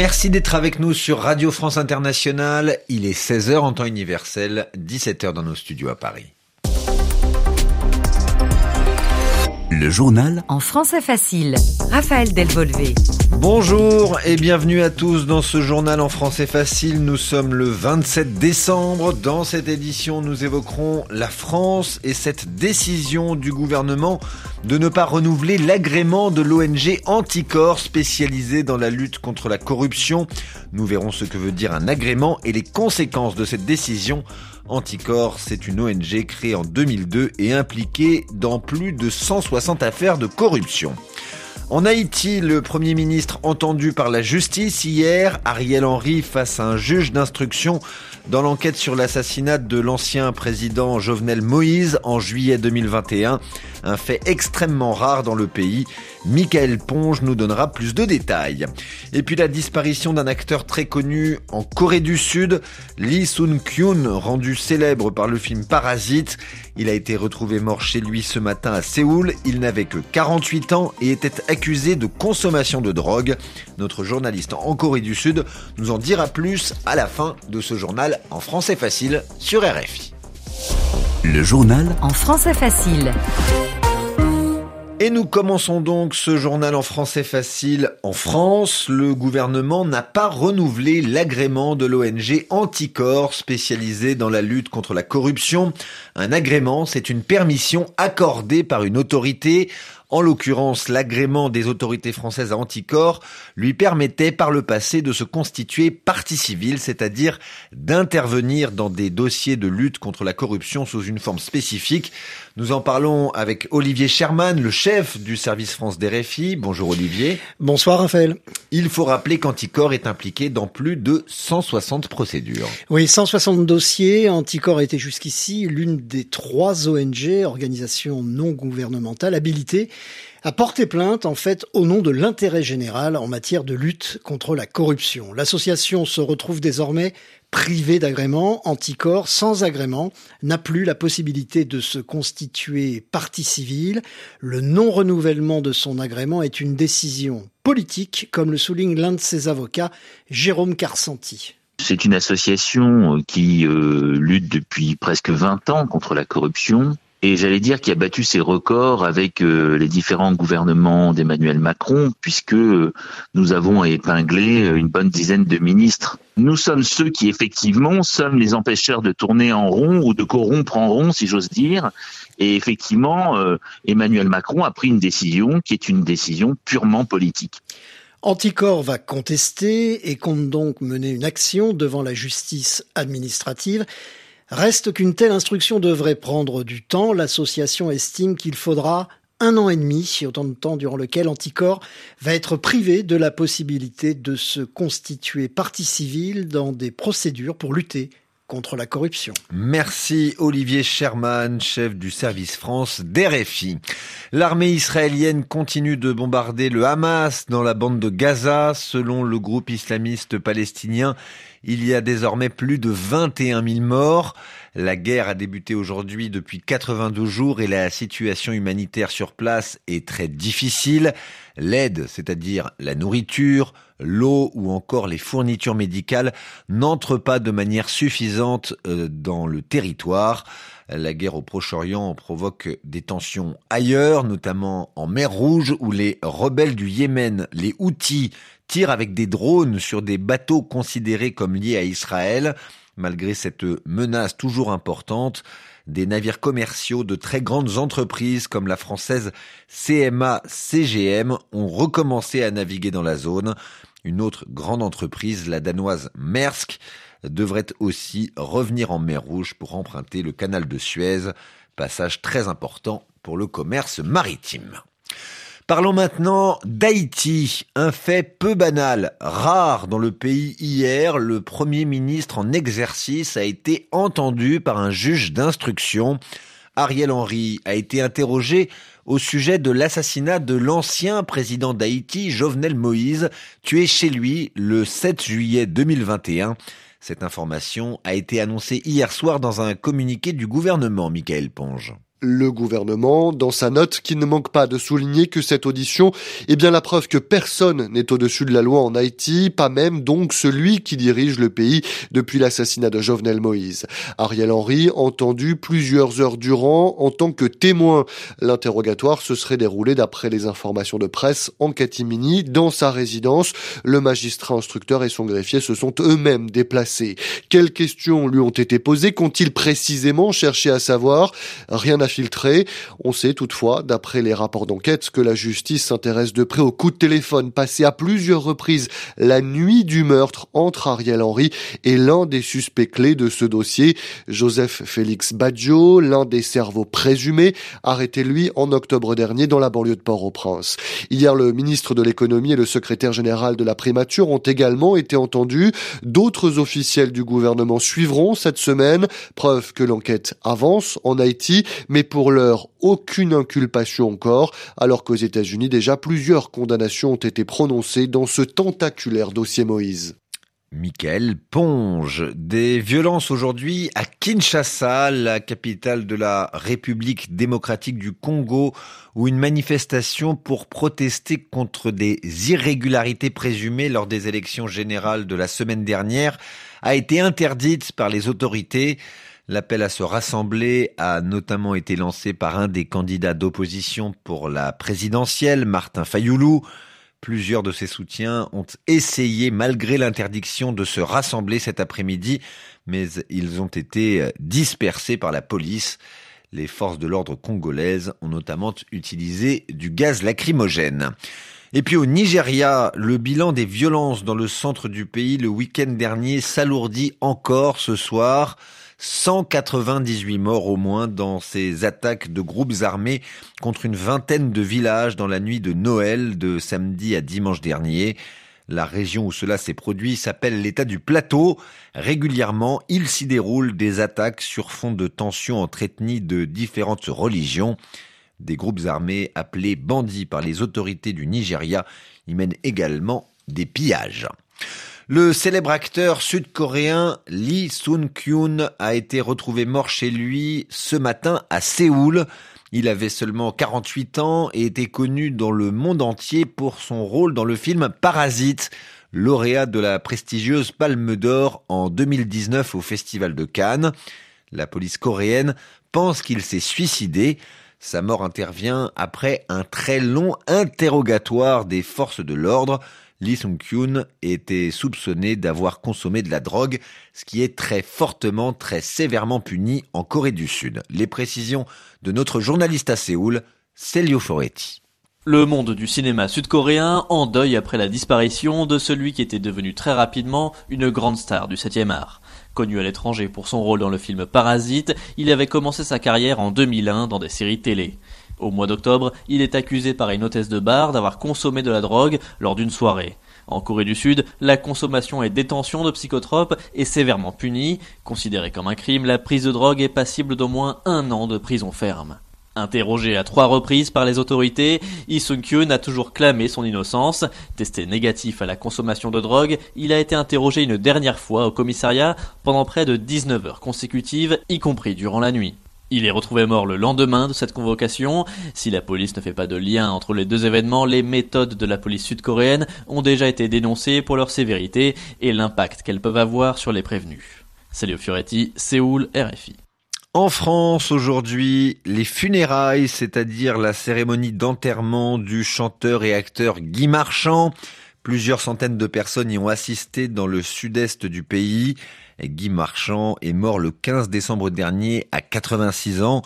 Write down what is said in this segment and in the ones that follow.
Merci d'être avec nous sur Radio France Internationale. Il est 16h en temps universel, 17h dans nos studios à Paris. Le journal en français facile. Raphaël Delvolvé. Bonjour et bienvenue à tous dans ce journal en français facile. Nous sommes le 27 décembre. Dans cette édition, nous évoquerons la France et cette décision du gouvernement de ne pas renouveler l'agrément de l'ONG Anticor spécialisée dans la lutte contre la corruption. Nous verrons ce que veut dire un agrément et les conséquences de cette décision Anticor, c'est une ONG créée en 2002 et impliquée dans plus de 160 affaires de corruption. En Haïti, le Premier ministre entendu par la justice hier, Ariel Henry face à un juge d'instruction dans l'enquête sur l'assassinat de l'ancien président Jovenel Moïse en juillet 2021, un fait extrêmement rare dans le pays. Michael Ponge nous donnera plus de détails. Et puis la disparition d'un acteur très connu en Corée du Sud, Lee Sun-kyun, rendu célèbre par le film Parasite. Il a été retrouvé mort chez lui ce matin à Séoul. Il n'avait que 48 ans et était accusé de consommation de drogue. Notre journaliste en Corée du Sud nous en dira plus à la fin de ce journal en français facile sur RFI. Le journal en français facile. Et nous commençons donc ce journal en français facile. En France, le gouvernement n'a pas renouvelé l'agrément de l'ONG Anticor spécialisée dans la lutte contre la corruption. Un agrément, c'est une permission accordée par une autorité en l'occurrence, l'agrément des autorités françaises à Anticor lui permettait par le passé de se constituer partie civile, c'est-à-dire d'intervenir dans des dossiers de lutte contre la corruption sous une forme spécifique. Nous en parlons avec Olivier Sherman, le chef du service France des RFI. Bonjour Olivier. Bonsoir Raphaël. Il faut rappeler qu'Anticor est impliqué dans plus de 160 procédures. Oui, 160 dossiers. Anticor été jusqu'ici l'une des trois ONG, organisations non gouvernementales, habilitées à porter plainte en fait au nom de l'intérêt général en matière de lutte contre la corruption. L'association se retrouve désormais privée d'agrément, Anticor sans agrément n'a plus la possibilité de se constituer partie civile. Le non-renouvellement de son agrément est une décision politique, comme le souligne l'un de ses avocats, Jérôme Carsanti. C'est une association qui euh, lutte depuis presque 20 ans contre la corruption, et j'allais dire qu'il a battu ses records avec euh, les différents gouvernements d'Emmanuel Macron, puisque nous avons épinglé une bonne dizaine de ministres. Nous sommes ceux qui, effectivement, sommes les empêcheurs de tourner en rond ou de corrompre en rond, si j'ose dire. Et effectivement, euh, Emmanuel Macron a pris une décision qui est une décision purement politique. Anticor va contester et compte donc mener une action devant la justice administrative. Reste qu'une telle instruction devrait prendre du temps. L'association estime qu'il faudra un an et demi, autant de temps durant lequel Anticor va être privé de la possibilité de se constituer partie civile dans des procédures pour lutter contre la corruption. Merci Olivier Sherman, chef du service France d'RFI. L'armée israélienne continue de bombarder le Hamas dans la bande de Gaza. Selon le groupe islamiste palestinien, il y a désormais plus de 21 000 morts. La guerre a débuté aujourd'hui depuis 92 jours et la situation humanitaire sur place est très difficile. L'aide, c'est-à-dire la nourriture, l'eau ou encore les fournitures médicales n'entrent pas de manière suffisante euh, dans le territoire. La guerre au Proche-Orient provoque des tensions ailleurs, notamment en mer Rouge où les rebelles du Yémen, les Houthis, tirent avec des drones sur des bateaux considérés comme liés à Israël. Malgré cette menace toujours importante, des navires commerciaux de très grandes entreprises comme la française CMA CGM ont recommencé à naviguer dans la zone. Une autre grande entreprise, la danoise Maersk, devrait aussi revenir en mer Rouge pour emprunter le canal de Suez, passage très important pour le commerce maritime. Parlons maintenant d'Haïti, un fait peu banal, rare dans le pays hier. Le Premier ministre en exercice a été entendu par un juge d'instruction. Ariel Henry a été interrogé au sujet de l'assassinat de l'ancien président d'Haïti, Jovenel Moïse, tué chez lui le 7 juillet 2021. Cette information a été annoncée hier soir dans un communiqué du gouvernement, Michael Ponge. Le gouvernement dans sa note qui ne manque pas de souligner que cette audition est bien la preuve que personne n'est au-dessus de la loi en Haïti, pas même donc celui qui dirige le pays depuis l'assassinat de Jovenel Moïse. Ariel Henry, entendu plusieurs heures durant en tant que témoin. L'interrogatoire se serait déroulé d'après les informations de presse en catimini dans sa résidence. Le magistrat instructeur et son greffier se sont eux-mêmes déplacés. Quelles questions lui ont été posées? Qu'ont-ils précisément cherché à savoir? Rien à On sait toutefois, d'après les rapports d'enquête, que la justice s'intéresse de près au coup de téléphone passé à plusieurs reprises la nuit du meurtre entre Ariel Henry et l'un des suspects clés de ce dossier, Joseph Félix Baggio, l'un des cerveaux présumés, arrêté lui en octobre dernier dans la banlieue de Port-au-Prince. Hier, le ministre de l'économie et le secrétaire général de la primature ont également été entendus. D'autres officiels du gouvernement suivront cette semaine, preuve que l'enquête avance en Haïti, mais pour l'heure, aucune inculpation encore, alors qu'aux États-Unis, déjà plusieurs condamnations ont été prononcées dans ce tentaculaire dossier Moïse. Michael Ponge. Des violences aujourd'hui à Kinshasa, la capitale de la République démocratique du Congo, où une manifestation pour protester contre des irrégularités présumées lors des élections générales de la semaine dernière a été interdite par les autorités. L'appel à se rassembler a notamment été lancé par un des candidats d'opposition pour la présidentielle, Martin Fayoulou. Plusieurs de ses soutiens ont essayé, malgré l'interdiction, de se rassembler cet après-midi, mais ils ont été dispersés par la police. Les forces de l'ordre congolaises ont notamment utilisé du gaz lacrymogène. Et puis au Nigeria, le bilan des violences dans le centre du pays le week-end dernier s'alourdit encore ce soir. 198 morts au moins dans ces attaques de groupes armés contre une vingtaine de villages dans la nuit de Noël de samedi à dimanche dernier. La région où cela s'est produit s'appelle l'État du Plateau. Régulièrement, il s'y déroule des attaques sur fond de tensions entre ethnies de différentes religions. Des groupes armés appelés bandits par les autorités du Nigeria y mènent également des pillages. Le célèbre acteur sud-coréen Lee Sun-kyun a été retrouvé mort chez lui ce matin à Séoul. Il avait seulement 48 ans et était connu dans le monde entier pour son rôle dans le film Parasite, lauréat de la prestigieuse Palme d'Or en 2019 au Festival de Cannes. La police coréenne pense qu'il s'est suicidé. Sa mort intervient après un très long interrogatoire des forces de l'ordre. Lee Sung-kyun était soupçonné d'avoir consommé de la drogue, ce qui est très fortement, très sévèrement puni en Corée du Sud. Les précisions de notre journaliste à Séoul, Celio Foretti. Le monde du cinéma sud-coréen en deuil après la disparition de celui qui était devenu très rapidement une grande star du 7e art. Connu à l'étranger pour son rôle dans le film Parasite, il avait commencé sa carrière en 2001 dans des séries télé. Au mois d'octobre, il est accusé par une hôtesse de bar d'avoir consommé de la drogue lors d'une soirée. En Corée du Sud, la consommation et détention de psychotropes est sévèrement punie. Considérée comme un crime, la prise de drogue est passible d'au moins un an de prison ferme. Interrogé à trois reprises par les autorités, Lee Sung-kyun a toujours clamé son innocence. Testé négatif à la consommation de drogue, il a été interrogé une dernière fois au commissariat pendant près de 19 heures consécutives, y compris durant la nuit. Il est retrouvé mort le lendemain de cette convocation. Si la police ne fait pas de lien entre les deux événements, les méthodes de la police sud-coréenne ont déjà été dénoncées pour leur sévérité et l'impact qu'elles peuvent avoir sur les prévenus. Salut Fioretti, Séoul, RFI. En France, aujourd'hui, les funérailles, c'est-à-dire la cérémonie d'enterrement du chanteur et acteur Guy Marchand. Plusieurs centaines de personnes y ont assisté dans le sud-est du pays. Guy Marchand est mort le 15 décembre dernier à 86 ans.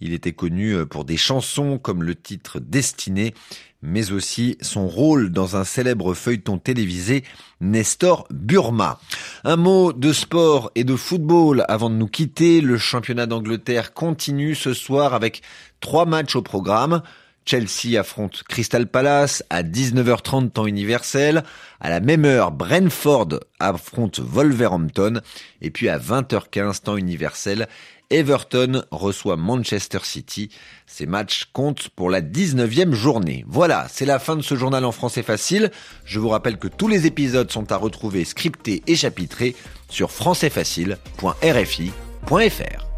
Il était connu euh, pour des chansons comme le titre Destiné, mais aussi son rôle dans un célèbre feuilleton télévisé, Nestor Burma. Un mot de sport et de football avant de nous quitter. Le championnat d'Angleterre continue ce soir avec trois matchs au programme. Chelsea affronte Crystal Palace à 19h30 temps universel. À la même heure, Brentford affronte Wolverhampton. Et puis à 20h15 temps universel, Everton reçoit Manchester City. Ces matchs comptent pour la 19e journée. Voilà, c'est la fin de ce journal en français facile. Je vous rappelle que tous les épisodes sont à retrouver scriptés et chapitrés sur françaisfacile.rfi.fr.